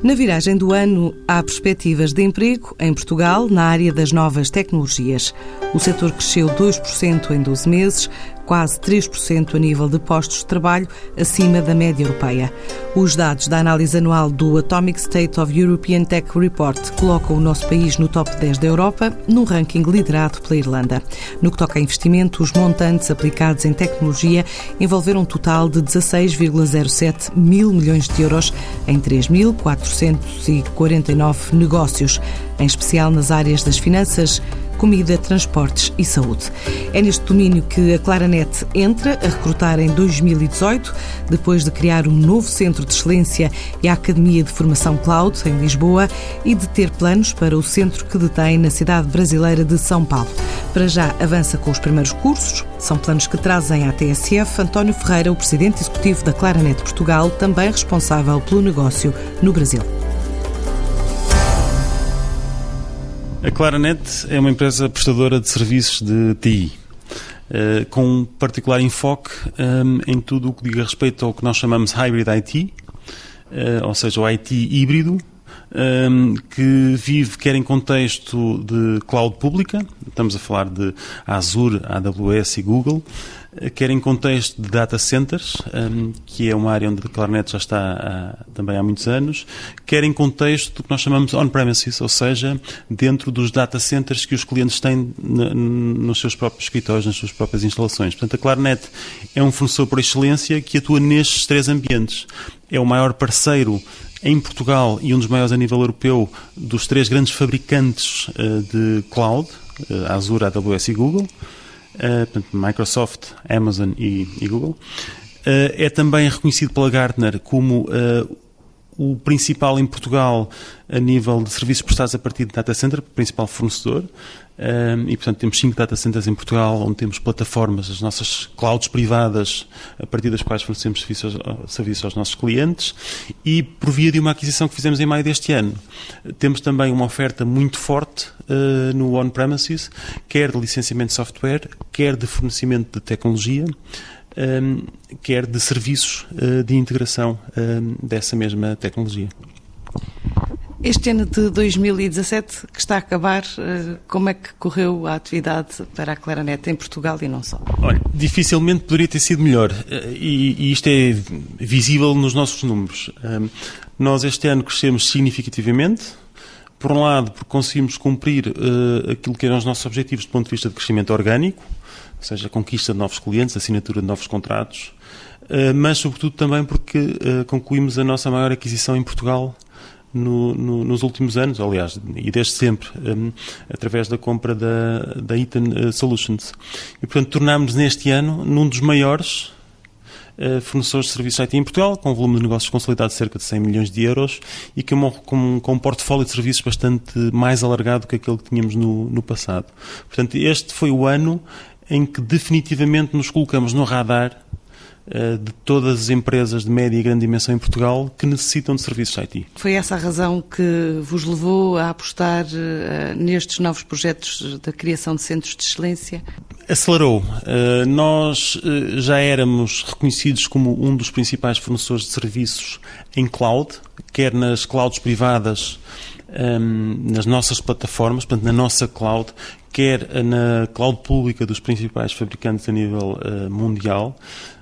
Na viragem do ano, há perspectivas de emprego em Portugal na área das novas tecnologias. O setor cresceu 2% em 12 meses, quase 3% a nível de postos de trabalho, acima da média europeia. Os dados da análise anual do Atomic State of European Tech Report colocam o nosso país no top 10 da Europa, num ranking liderado pela Irlanda. No que toca a investimento, os montantes aplicados em tecnologia envolveram um total de 16,07 mil milhões de euros em 3.449 negócios, em especial nas áreas das finanças, comida, transportes e saúde. É neste domínio que a Claranet entra a recrutar em 2018, depois de criar um novo centro de excelência e a Academia de Formação Cloud em Lisboa e de ter planos para o centro que detém na cidade brasileira de São Paulo. Para já avança com os primeiros cursos, são planos que trazem à TSF António Ferreira, o presidente executivo da Claranet Portugal, também responsável pelo negócio no Brasil. A Claranet é uma empresa prestadora de serviços de TI. Uh, com um particular enfoque um, em tudo o que diga respeito ao que nós chamamos Hybrid IT, uh, ou seja, o IT híbrido, um, que vive quer em contexto de cloud pública, estamos a falar de Azure, AWS e Google, quer em contexto de data centers, um, que é uma área onde a Clarinet já está há, também há muitos anos, quer em contexto do que nós chamamos on-premises, ou seja, dentro dos data centers que os clientes têm nos seus próprios escritórios, nas suas próprias instalações. Portanto, a Clarinet é um fornecedor por excelência que atua nestes três ambientes. É o maior parceiro em Portugal e um dos maiores a nível europeu dos três grandes fabricantes uh, de cloud, uh, Azure, AWS e Google uh, Microsoft, Amazon e, Google. É também reconhecido pela Gartner como o principal em Portugal a nível de serviços prestados a partir de data center, principal fornecedor. e, portanto, temos cinco data centers em Portugal, onde temos plataformas, as nossas clouds privadas, a partir das quais fornecemos serviços serviços aos nossos clientes. E, por via de uma aquisição que fizemos em maio deste ano, temos também uma oferta muito forte uh, no on-premises, quer de licenciamento de software, quer de fornecimento de tecnologia, um, quer de serviços uh, de integração um, dessa mesma tecnologia. Este ano de 2017, que está a acabar, eh, como é que correu a atividade para a Claranet em Portugal e não só? Olha, dificilmente poderia ter sido melhor e, e isto é visível nos nossos números. Ehm, nós este ano crescemos significativamente, por um lado, porque conseguimos cumprir uh, aquilo que eram os nossos objetivos do ponto de vista de crescimento orgânico, ou seja, a conquista de novos clientes, assinatura de novos contratos, uh, mas sobretudo também porque uh, concluímos a nossa maior aquisição em Portugal no, no, nos últimos anos, aliás, e desde sempre, um, através da compra da, da Eaton Solutions. E, portanto, tornámos-nos neste ano num dos maiores eh, fornecedores de serviços IT em Portugal, com um volume de negócios consolidado de cerca de 100 milhões de euros e com, com, com um portfólio de serviços bastante mais alargado que aquele que tínhamos no, no passado. Portanto, este foi o ano em que definitivamente nos colocamos no radar eh, de todas as empresas de média e grande dimensão em Portugal que necessitam de serviços IT. Foi essa a razão que vos levou a apostar uh, nestes novos projetos da criação de centros de excelência? Acelerou. Uh, nós já éramos reconhecidos como um dos principais fornecedores de serviços em cloud, quer nas clouds privadas, ehm, nas nossas plataformas, portanto, na nossa cloud, quer na cloud pública dos principais fabricantes a nível mundial.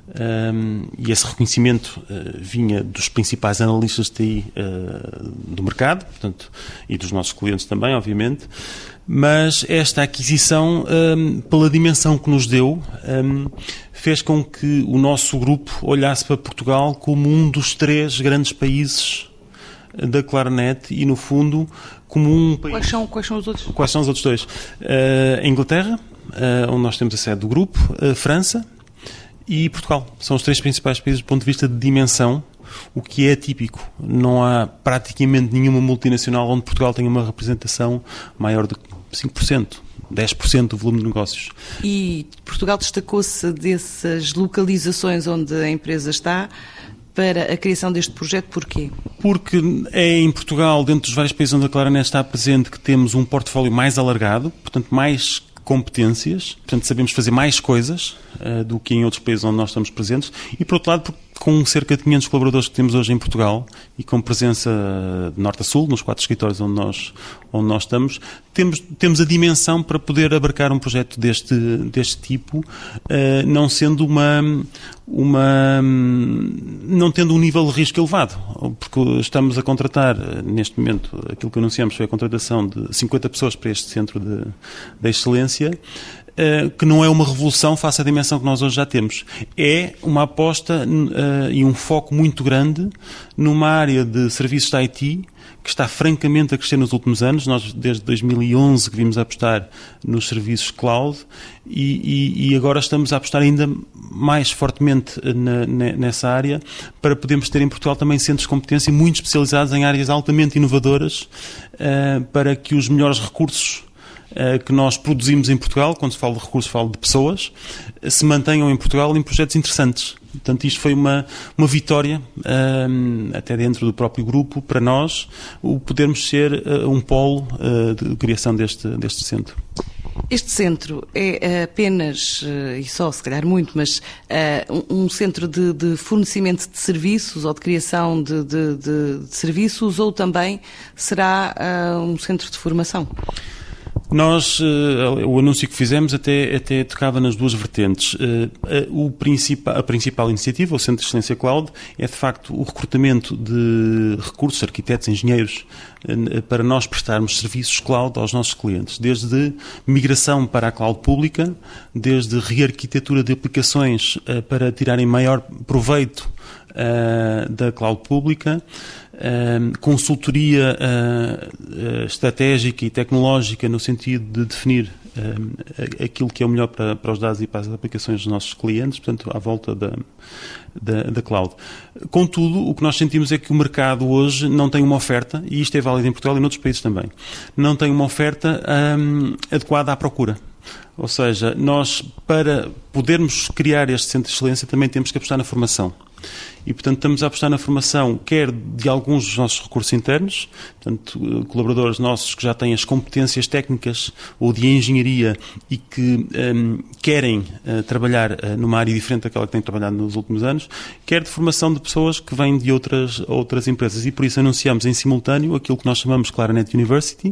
Um, e esse reconhecimento uh, vinha dos principais analistas de TI uh, do mercado, portanto, e dos nossos clientes também, obviamente, mas esta aquisição, um, pela dimensão que nos deu, um, fez com que o nosso grupo olhasse para Portugal como um dos três grandes países da Claranet e, no fundo, como um país. Quais são, quais são os outros? Quais são os outros dois? Uh, a Inglaterra, onde nós temos a sede do grupo, a França e Portugal. São os três principais países do ponto de vista de dimensão, o que é típico. Não há praticamente nenhuma multinacional onde Portugal tenha uma representação maior de 5%. 10% do volume de negócios. E Portugal destacou-se dessas localizações onde a empresa está para a criação deste projeto, porquê? Porque é em Portugal, dentro dos vários países onde a Claranet está presente, que temos um portfólio mais alargado, portanto mais competências, portanto sabemos fazer mais coisas uh, do que em outros países onde nós estamos presentes, e por outro lado, porque com cerca de 500 colaboradores que temos hoje em Portugal e com presença de norte a sul, nos quatro escritórios onde nós, onde nós estamos, temos, temos a dimensão para poder abarcar um projeto deste, deste tipo, uh, não sendo uma, uma. não tendo um nível de risco elevado, porque estamos a contratar, neste momento, aquilo que anunciamos foi a contratação de 50 pessoas para este centro de, de excelência, uh, que não é uma revolução face à dimensão que nós hoje já temos. É uma aposta uh, e um foco muito grande numa área de serviços de IT que está francamente a crescer nos últimos anos. Nós, desde 2011, que vimos apostar nos serviços cloud e, e, e agora estamos a apostar ainda mais fortemente na, nessa área para podermos ter em Portugal também centros de competência muito especializados em áreas altamente inovadoras para que os melhores recursos eh, que nós produzimos em Portugal, quando se fala de recursos, falo de pessoas, se mantenham em Portugal em projetos interessantes. Portanto, isto foi uma, uma vitória, eh, até dentro do próprio grupo, para nós, o podermos ser um polo de criação deste, deste centro. Este centro é apenas, e só se calhar muito, mas um centro de, de, fornecimento de serviços ou de criação de, de, de serviços ou também será um centro de formação? Nós, uh, o anúncio que fizemos até, até tocava nas duas vertentes. Uh, o a principal iniciativa, o Centro de Excelência Cloud, é de facto o recrutamento de recursos, arquitetos, engenheiros, uh, para nós prestarmos serviços cloud aos nossos clientes. Desde migração para a cloud pública, desde rearquitetura de aplicações para tirarem maior proveito da cloud pública, consultoria uh, estratégica e tecnológica no sentido de definir aquilo que é o melhor para, para, os dados e para as aplicações dos nossos clientes, portanto, à volta da, da, da, cloud. Contudo, o que nós sentimos é que o mercado hoje não tem uma oferta, e isto é válido em Portugal e noutros países também, não tem uma oferta um, adequada à procura. Ou seja, nós, para podermos criar este centro de excelência, também temos que apostar na formação. E, portanto, estamos a apostar na formação, quer de alguns dos nossos recursos internos, portanto, eh, colaboradores nossos que já têm as competências técnicas ou de engenharia e que um, ehm, querem uh, trabalhar uh, numa área diferente daquela que têm trabalhado nos últimos anos, quer de formação de pessoas que vêm de outras, outras empresas. E por isso anunciamos em simultâneo aquilo que nós chamamos Claranet University,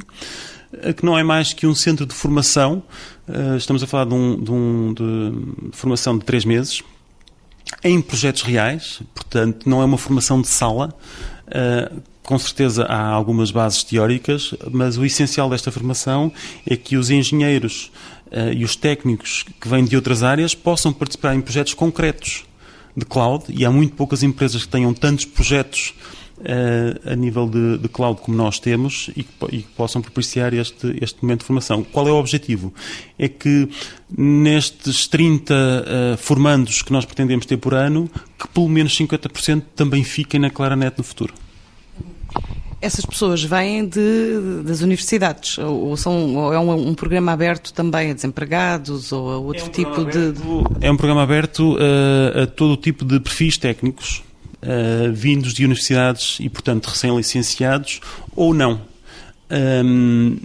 que não é mais que um centro de formação. Estamos a falar de, um, de, um, de formação de três meses, em projetos reais, portanto, não é uma formação de sala. Uh, com certeza há algumas bases teóricas, mas o essencial desta formação é que os engenheiros uh, e os técnicos que vêm de outras áreas possam participar em projetos concretos de cloud, e há muito poucas empresas que tenham tantos projetos uh, a nível de, de, cloud como nós temos e que, e que, possam propiciar este, este momento de formação. Qual é o objetivo? É que nestes 30 uh, formandos que nós pretendemos ter por ano, que pelo menos 50% também fiquem na Claranet no futuro. Essas pessoas vêm de, das universidades ou, são, ou é um, um, programa aberto também a desempregados ou a outro é um tipo aberto, de. É um programa aberto a, a todo tipo de perfis técnicos uh, vindos de universidades e, portanto, recém-licenciados ou não. Um,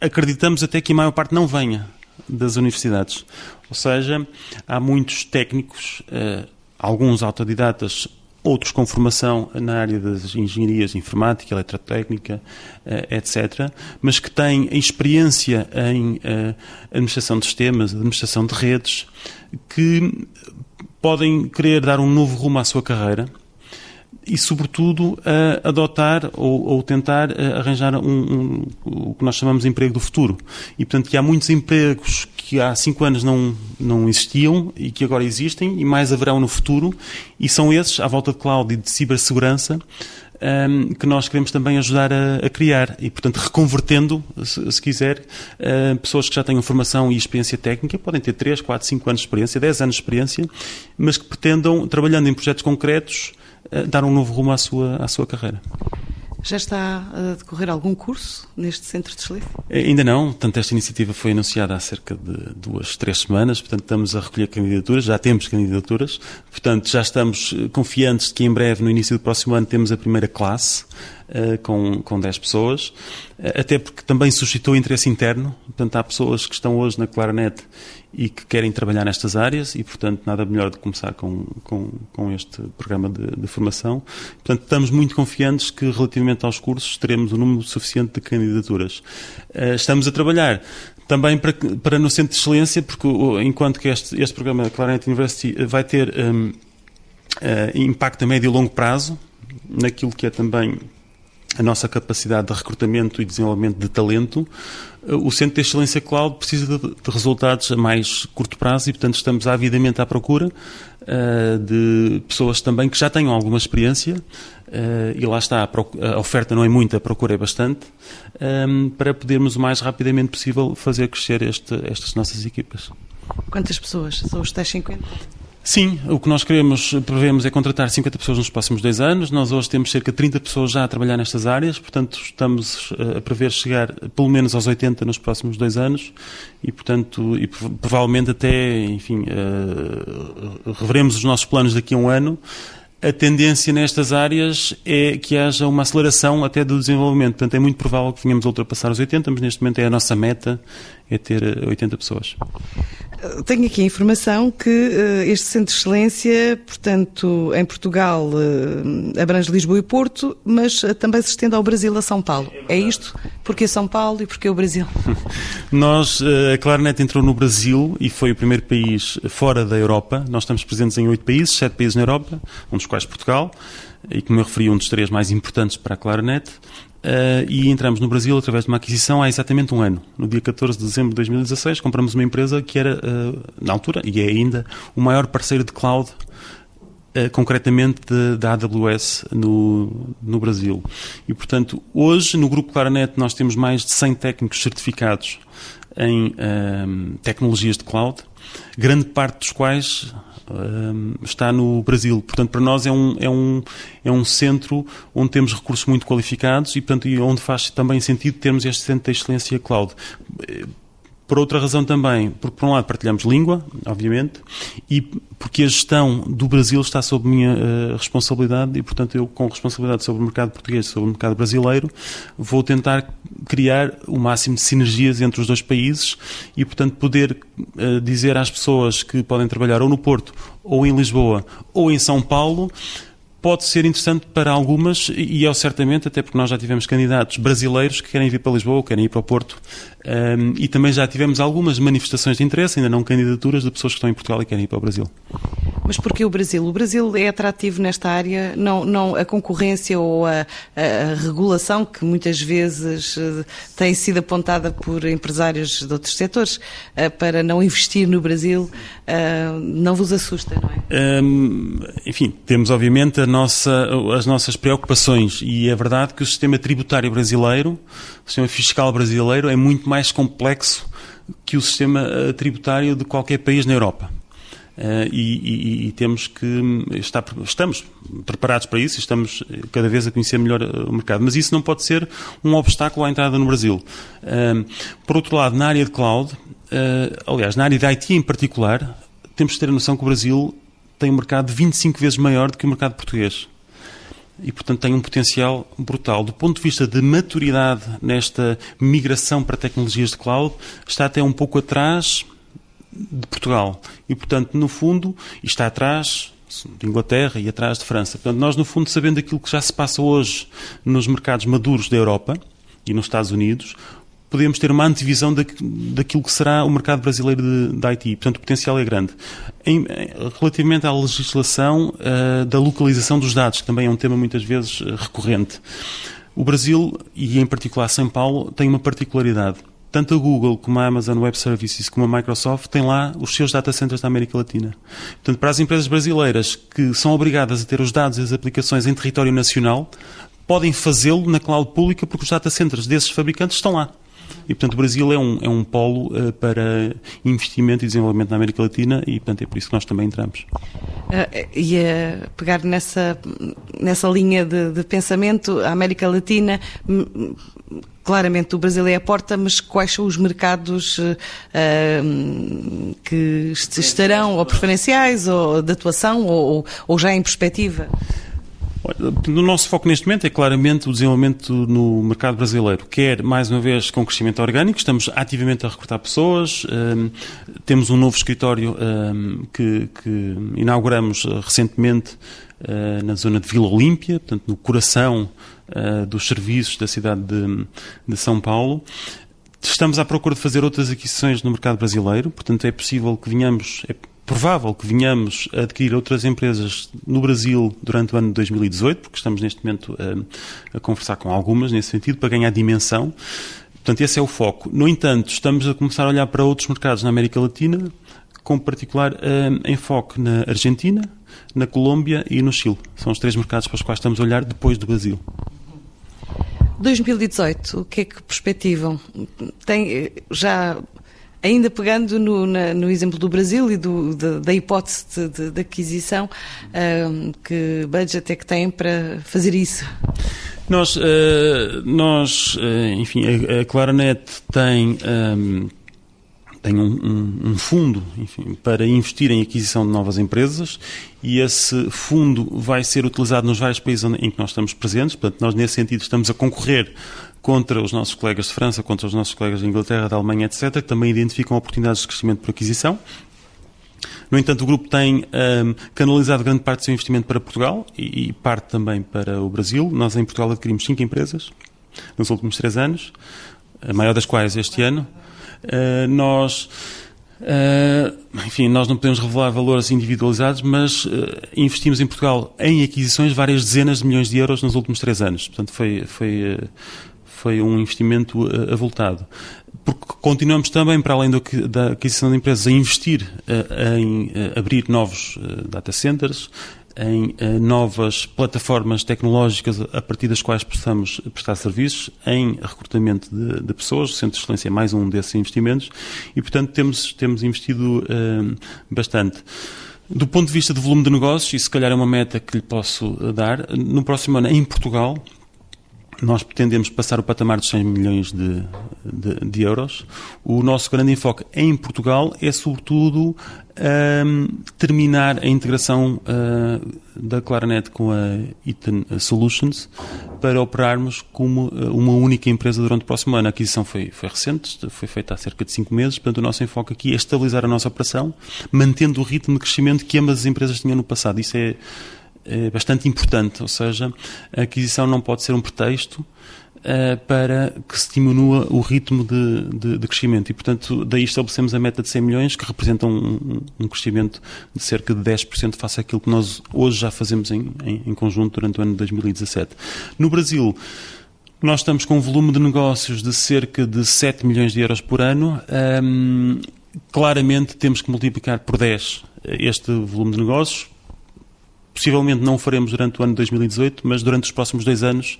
acreditamos até que a maior parte não venha das universidades. Ou seja, há muitos técnicos, uh, alguns autodidatas, outros com formação na área das engenharias informática, eletrotécnica, uh, etc., mas que têm experiência em uh, administração de sistemas, administração de redes, que podem querer dar um novo rumo à sua carreira e, sobretudo, a adotar ou, ou tentar eh, arranjar um, um, o que nós chamamos de emprego do futuro. E, portanto, que há muitos empregos que há cinco anos não, não existiam e que agora existem e mais haverão no futuro, e são esses, à volta de cloud e de cibersegurança, um, ehm, que nós queremos também ajudar a, a criar e, portanto, reconvertendo, se, se quiser, uh, pessoas que já tenham formação e experiência técnica, podem ter 3, 4, 5 anos de experiência, 10 anos de experiência, mas que pretendam, trabalhando em projetos concretos, uh, dar um novo rumo à sua, à sua carreira. Já está a decorrer algum curso neste centro de excelência? Eh, ainda não, portanto esta iniciativa foi anunciada há cerca de duas, três semanas, portanto estamos a recolher candidaturas, já temos candidaturas, portanto já estamos eh, confiantes de que em breve, no início do próximo ano, temos a primeira classe uh, com, com 10 pessoas, até porque também suscitou interesse interno. Portanto, há pessoas que estão hoje na Claranet e que querem trabalhar nestas áreas e, portanto, nada melhor de começar com, com, com este programa de, de, formação. Portanto, estamos muito confiantes que, relativamente aos cursos, teremos um número suficiente de candidaturas. Uh, estamos a trabalhar também para, para no Centro de Excelência, porque enquanto que este, este programa Clarinet University vai ter um, uh, impacto a médio e longo prazo, naquilo que é também a nossa capacidade de recrutamento e desenvolvimento de talento, o Centro de Excelência Cloud precisa de, de resultados a mais curto prazo e, portanto, estamos avidamente à procura uh, de pessoas também que já tenham alguma experiência Uh, e lá está, a, a, oferta não é muita, a procura é bastante, um, ehm, para podermos o mais rapidamente possível fazer crescer este, estas nossas equipas. Quantas pessoas? São os tais 50? Sim, o que nós queremos, prevemos é contratar 50 pessoas nos próximos dois anos. Nós hoje temos cerca de 30 pessoas já a trabalhar nestas áreas, portanto estamos eh, a prever chegar pelo menos aos 80 nos próximos dois anos e, portanto, e provavelmente até, enfim, uh, reveremos os nossos planos daqui a um ano a tendência nestas áreas é que haja uma aceleração até do desenvolvimento. Portanto, é muito provável que venhamos a ultrapassar os 80, mas neste momento é a nossa meta, é ter 80 eh, pessoas. Tenho aqui a informação que uh, este Centro de Excelência, portanto, em Portugal, uh, abrange Lisboa e Porto, mas uh, também se estende ao Brasil, a São Paulo. É, é isto? Porquê São Paulo e porquê o Brasil? Nós, a Clarinet entrou no Brasil e foi o primeiro país fora da Europa. Nós estamos presentes em oito países, sete países na Europa, um dos quais Portugal, e como eu referi, um dos três mais importantes para a Clarinet. Uh, e entramos no Brasil através de uma aquisição há exatamente um ano. No dia 14 de dezembro de 2016, compramos uma empresa que era, uh, na altura, e é ainda, o maior parceiro de cloud, uh, concretamente da AWS no, no Brasil. E, portanto, hoje, no Grupo Claranet, nós temos mais de 100 técnicos certificados em tecnologias de cloud, grande parte dos quais está no Brasil. Portanto, para nós é um, é, um, é um centro onde temos recursos muito qualificados e, portanto, onde faz também sentido termos este centro de excelência cloud. Por outra razão também, porque por um lado partilhamos língua, obviamente, e porque a gestão do Brasil está sob minha uh, responsabilidade e, portanto, eu com responsabilidade sobre o mercado português, sobre o mercado brasileiro, vou tentar criar o máximo de sinergias entre os dois países e, portanto, poder uh, dizer às pessoas que podem trabalhar ou no Porto, ou em Lisboa, ou em São Paulo, pode ser interessante para algumas e é certamente, até porque nós já tivemos candidatos brasileiros que querem vir para Lisboa, querem ir para o Porto um, e também já tivemos algumas manifestações de interesse, ainda não candidaturas, de pessoas que estão em Portugal e querem ir para o Brasil. Mas porquê o Brasil? O Brasil é atrativo nesta área, não, não a concorrência ou a, a, a regulação que muitas vezes uh, tem sido apontada por empresários de outros setores uh, para não investir no Brasil, uh, não vos assusta, não é? Um, enfim, temos obviamente nossa, as nossas preocupações e é verdade que o sistema tributário brasileiro, o sistema fiscal brasileiro é muito mais complexo que o sistema tributário de qualquer país na Europa. Uh, e, e, e, temos que estar, estamos preparados para isso e estamos cada vez a conhecer melhor eh, o mercado. Mas isso não pode ser um obstáculo à entrada no Brasil. Uh, por outro lado, na área de cloud, uh, aliás, na área de IT em particular, temos que ter a noção que o Brasil tem um mercado 25 vezes maior do que o mercado português. E, portanto, tem um potencial brutal. Do ponto de vista de maturidade nesta migração para tecnologias de cloud, está até um pouco atrás de Portugal. E, portanto, no fundo, está atrás de Inglaterra e atrás de França. Portanto, nós, no fundo, sabendo aquilo que já se passa hoje nos mercados maduros da Europa e nos Estados Unidos, podemos ter uma antevisão daquilo que será o mercado brasileiro de, de IT. Portanto, o potencial é grande. Em, relativamente à legislação uh, da localização dos dados, que também é um tema muitas vezes uh, recorrente, o Brasil, e em particular São Paulo, tem uma particularidade tanto a Google como a Amazon Web Services como a Microsoft têm lá os seus data centers da América Latina. Portanto, para as empresas brasileiras que são obrigadas a ter os dados e as aplicações em território nacional, podem fazê-lo na cloud pública porque os data centers desses fabricantes estão lá. E, portanto, o Brasil é um, é um polo uh, para investimento e desenvolvimento na América Latina e, portanto, é por isso que nós também entramos. Uh, e a pegar nessa, nessa linha de, de pensamento, a América Latina claramente o Brasil é a porta, mas quais são os mercados uh, que estarão ou preferenciais ou de atuação ou, ou já em perspectiva? O nosso foco neste momento é claramente o desenvolvimento no mercado brasileiro. Quer, mais uma vez, com crescimento orgânico, estamos ativamente a recrutar pessoas, um, temos um novo escritório um, que, que, inauguramos uh, recentemente uh, na zona de Vila Olímpia, portanto, no coração uh, dos serviços da cidade de, de São Paulo. Estamos à procura de fazer outras aquisições no mercado brasileiro, portanto, é possível que venhamos. É, provável que venhamos a adquirir outras empresas no Brasil durante o ano de 2018, porque estamos neste momento a, a conversar com algumas nesse sentido, para ganhar dimensão. Portanto, esse é o foco. No entanto, estamos a começar a olhar para outros mercados na América Latina, com particular um, enfoque na Argentina, na Colômbia e no Chile. São os três mercados para os quais estamos a olhar depois do Brasil. 2018, o que é que perspectivam? Tem já Ainda pegando no, na, no exemplo do Brasil e do, da, hipótese de, de, de aquisição, que budget é que tem para fazer isso? Nós, uh, nós uh, enfim, a, a Claranet tem. Um, tem um, um, um, fundo enfim, para investir em aquisição de novas empresas e esse fundo vai ser utilizado nos vários países em que nós estamos presentes. Portanto, nós, nesse sentido, estamos a concorrer contra os nossos colegas de França, contra os nossos colegas de Inglaterra, da Alemanha, etc., que também identificam oportunidades de crescimento por aquisição. No entanto, o grupo tem um, canalizado grande parte do seu investimento para Portugal e, e, parte também para o Brasil. Nós, em Portugal, adquirimos cinco empresas nos últimos três anos, a maior das quais este ano. Uh, nós. Uh, enfim, nós não podemos revelar valores individualizados, mas uh, investimos em Portugal em aquisições várias dezenas de milhões de euros nos últimos três anos. Portanto, foi, foi, foi um investimento avultado. Porque continuamos também, para além do da aquisição de empresas, a investir em abrir novos data centers, em novas plataformas tecnológicas a partir das quais possamos prestar serviços, em recrutamento de, de pessoas. O Centro de Excelência é mais um desses investimentos e, portanto, temos, temos investido bastante. Do ponto de vista do volume de negócios, e se calhar é uma meta que lhe posso dar, no próximo ano, em Portugal, nós pretendemos passar o patamar dos 100 milhões de, de, de, euros. O nosso grande enfoque em Portugal é, sobretudo, um, terminar a integração uh, da Claranet com a Eaton Solutions para operarmos como uh, uma única empresa durante o próximo ano. A aquisição foi, foi recente, foi feita há cerca de 5 meses, portanto, o nosso enfoque aqui é estabilizar a nossa operação, mantendo o ritmo de crescimento que ambas as empresas tinham no passado. Isso é bastante importante, ou seja, a aquisição não pode ser um pretexto uh, para que se diminua o ritmo de, de, de, crescimento e, portanto, daí estabelecemos a meta de 100 milhões, que representa um, um crescimento de cerca de 10% face àquilo que nós hoje já fazemos em, em, em conjunto durante o ano de 2017. No Brasil, nós estamos com um volume de negócios de cerca de 7 milhões de euros por ano. Um, claramente temos que multiplicar por 10 este volume de negócios possivelmente não o faremos durante o ano de 2018, mas durante os próximos dois anos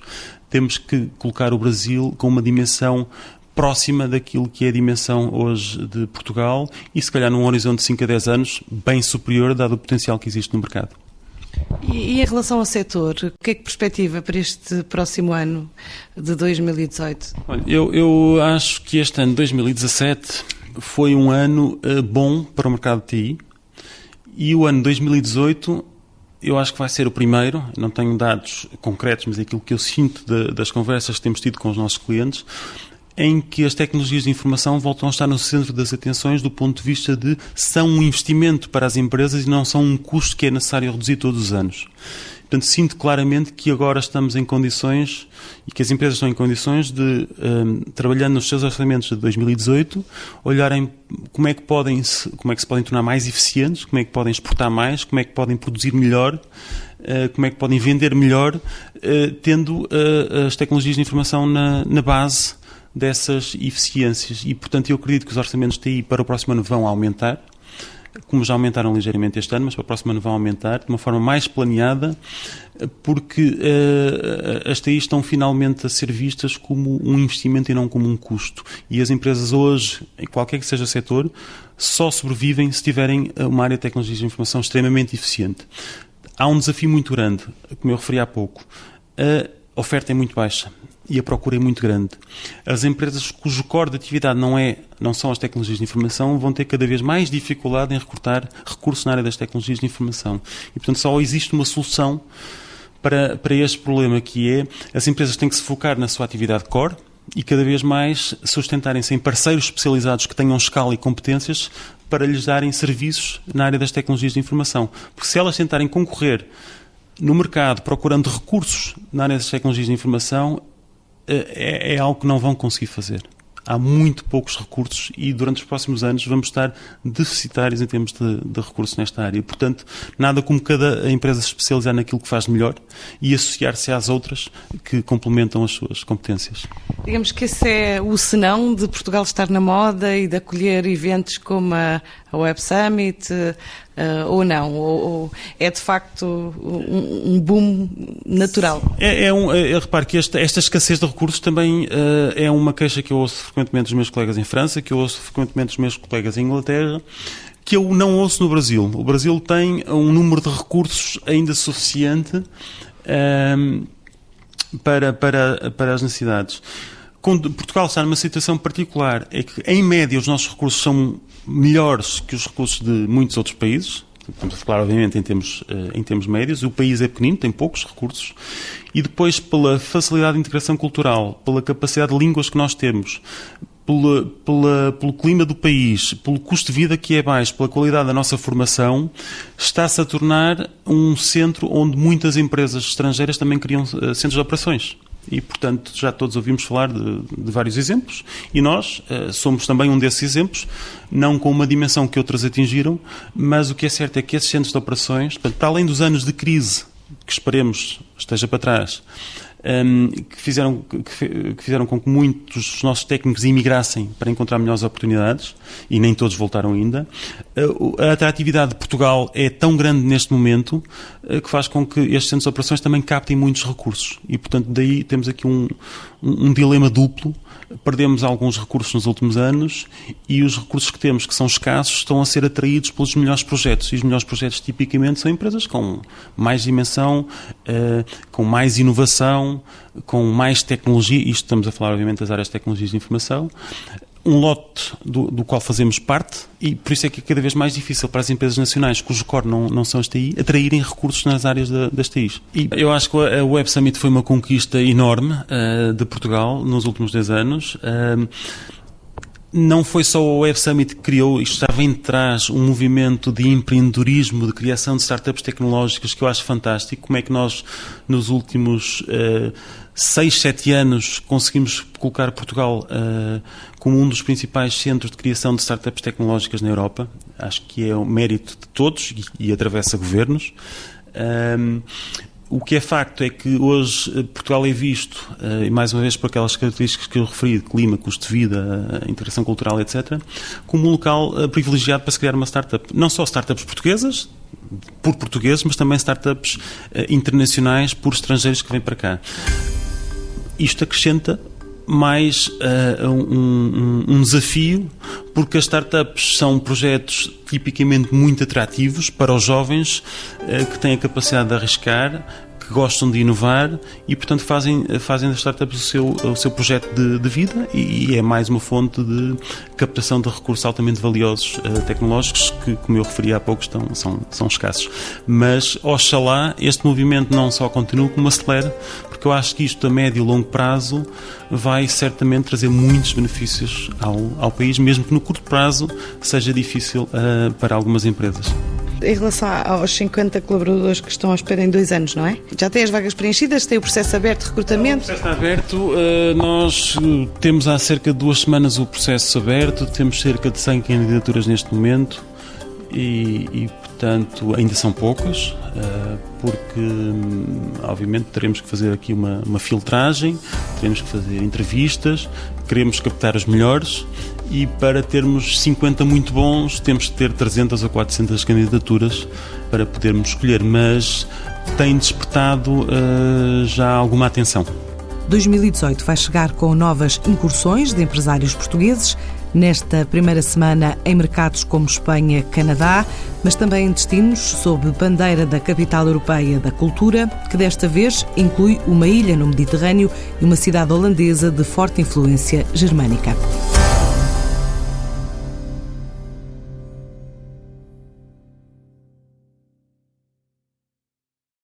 temos que colocar o Brasil com uma dimensão próxima daquilo que é a dimensão hoje de Portugal e, se calhar, num horizonte de 5 a 10 anos, bem superior, dado o potencial que existe no mercado. E, em relação ao setor, o que é que perspectiva para este próximo ano de 2018? Olha, eu, eu acho que este ano, 2017, foi um ano uh, bom para o mercado de TI e o ano 2018 eu acho que vai ser o primeiro, não tenho dados concretos, mas é aquilo que eu sinto de, das conversas que temos tido com os nossos clientes, em que as tecnologias de informação voltam a estar no centro das atenções do ponto de vista de são um investimento para as empresas e não são um custo que é necessário reduzir todos os anos. Portanto, sinto claramente que agora estamos em condições e que as empresas estão em condições de, um, trabalhando nos seus orçamentos de 2018, olharem como é que podem se, como é que se podem tornar mais eficientes, como é que podem exportar mais, como é que podem produzir melhor, uh, como é que podem vender melhor, uh, tendo uh, as tecnologias de informação na, na base dessas eficiências. E, portanto, eu acredito que os orçamentos de TI para o próximo ano vão aumentar como já aumentaram ligeiramente este ano, mas para o próximo ano vão aumentar de uma forma mais planeada, porque uh, as TIs estão finalmente a ser vistas como um investimento e não como um custo. E as empresas hoje, em qualquer que seja o setor, só sobrevivem se tiverem uma área de tecnologias de informação extremamente eficiente. Há um desafio muito grande, como eu referi há pouco. A oferta é muito baixa e a procura é muito grande. As empresas cujo core de atividade não, é, não são as tecnologias de informação vão ter cada vez mais dificuldade em recrutar recursos na área das tecnologias de informação. E, portanto, só existe uma solução para, para este problema que é as empresas têm que se focar na sua atividade core e cada vez mais sustentarem-se em parceiros especializados que tenham escala e competências para lhes darem serviços na área das tecnologias de informação. Porque se elas tentarem concorrer no mercado procurando recursos na área das tecnologias de informação, é, é algo que não vão conseguir fazer há muito poucos recursos e durante os próximos anos vamos estar deficitários em termos de, de recursos nesta área. Portanto, nada como cada empresa se especializar naquilo que faz melhor e associar-se às outras que complementam as suas competências. Digamos que esse é o senão de Portugal estar na moda e de acolher eventos como a, Web Summit, uh, ou não? Ou, ou, é de facto um, um boom natural? É, é um, é, repare que esta, esta, escassez de recursos também uh, é uma queixa que eu ouço frequentemente dos meus colegas em França, que eu ouço frequentemente dos meus colegas em Inglaterra, que eu não ouço no Brasil. O Brasil tem um número de recursos ainda suficiente ehm, para, para, para as necessidades. Portugal está numa situação particular, é que, em média, os nossos recursos são melhores que os recursos de muitos outros países. Estamos a falar, obviamente, em termos, eh, em termos médios. O país é pequenino, tem poucos recursos. E depois, pela facilidade de integração cultural, pela capacidade de línguas que nós temos, pela, pela, pelo clima do país, pelo custo de vida que é baixo, pela qualidade da nossa formação, está-se a tornar um centro onde muitas empresas estrangeiras também criam uh, centros de operações. E, portanto, já todos ouvimos falar de, de vários exemplos e nós uh, somos também um desses exemplos, não com uma dimensão que outras atingiram, mas o que é certo é que esses centros de operações, portanto, para além dos anos de crise que esperemos esteja para trás, um, que, fizeram, que, que, fizeram com que muitos dos nossos técnicos imigrassem para encontrar melhores oportunidades, e nem todos voltaram ainda. Uh, a atratividade de Portugal é tão grande neste momento uh, que faz com que estes centros de operações também captem muitos recursos. E, portanto, daí temos aqui um, um, um dilema duplo perdemos alguns recursos nos últimos anos e os recursos que temos, que são escassos, estão a ser atraídos pelos melhores projetos. E os melhores projetos, tipicamente, são empresas com mais dimensão, uh, com mais inovação, com mais tecnologia. Isto estamos a falar, obviamente, das áreas de tecnologias de informação um lote do, do, qual fazemos parte e por isso é que é cada vez mais difícil para as empresas nacionais, cujo core não, não são as TI, atraírem recursos nas áreas da, das TIs. E eu acho que a Web Summit foi uma conquista enorme uh, de Portugal nos últimos 10 anos. Uh, não foi só o Web Summit que criou, isto estava em trás um movimento de empreendedorismo, de criação de startups tecnológicas que eu acho fantástico. Como é que nós, nos últimos uh, seis, sete anos, conseguimos colocar Portugal uh, como um dos principais centros de criação de startups tecnológicas na Europa. Acho que é um mérito de todos e, e atravessa governos. Um, o que é facto é que hoje eh, Portugal é visto, e mais uma vez por aquelas características que eu referi, clima, custo de vida, integração cultural, etc., como um local privilegiado para se criar uma startup. Não só startups portuguesas, por portugueses, mas também startups internacionais por estrangeiros que vêm para cá isto acrescenta mais uh, um, um, desafio, porque as startups são projetos tipicamente muito atrativos para os jovens uh, que têm a capacidade de arriscar, que gostam de inovar e, portanto, fazem, fazem das startups o seu, o seu projeto de, de vida e, e, é mais uma fonte de captação de recursos altamente valiosos uh, tecnológicos que, como eu referi há pouco, estão, são, são escassos. Mas, oxalá, este movimento não só continue, como acelere, porque eu acho que isto a médio e longo prazo vai certamente trazer muitos benefícios ao, ao país, mesmo que no curto prazo seja difícil uh, para algumas empresas em relação aos 50 colaboradores que estão à espera em dois anos, não é? Já tem as vagas preenchidas, tem o processo aberto de recrutamento? O processo está aberto. Eh, nós eh, temos há cerca de duas semanas o processo aberto, temos cerca de 100 candidaturas neste momento e, e portanto, ainda são poucas, porque, hum, obviamente, teremos que fazer aqui uma, uma filtragem, teremos que fazer entrevistas, queremos captar os melhores e para termos 50 muito bons temos que ter 300 ou 400 candidaturas para podermos escolher, mas tem despertado uh, já alguma atenção. 2018 vai chegar com novas incursões de empresários portugueses nesta primeira semana em mercados como Espanha, Canadá, mas também em destinos sob bandeira da capital europeia da cultura, que desta vez inclui uma ilha no Mediterrâneo e uma cidade holandesa de forte influência germânica.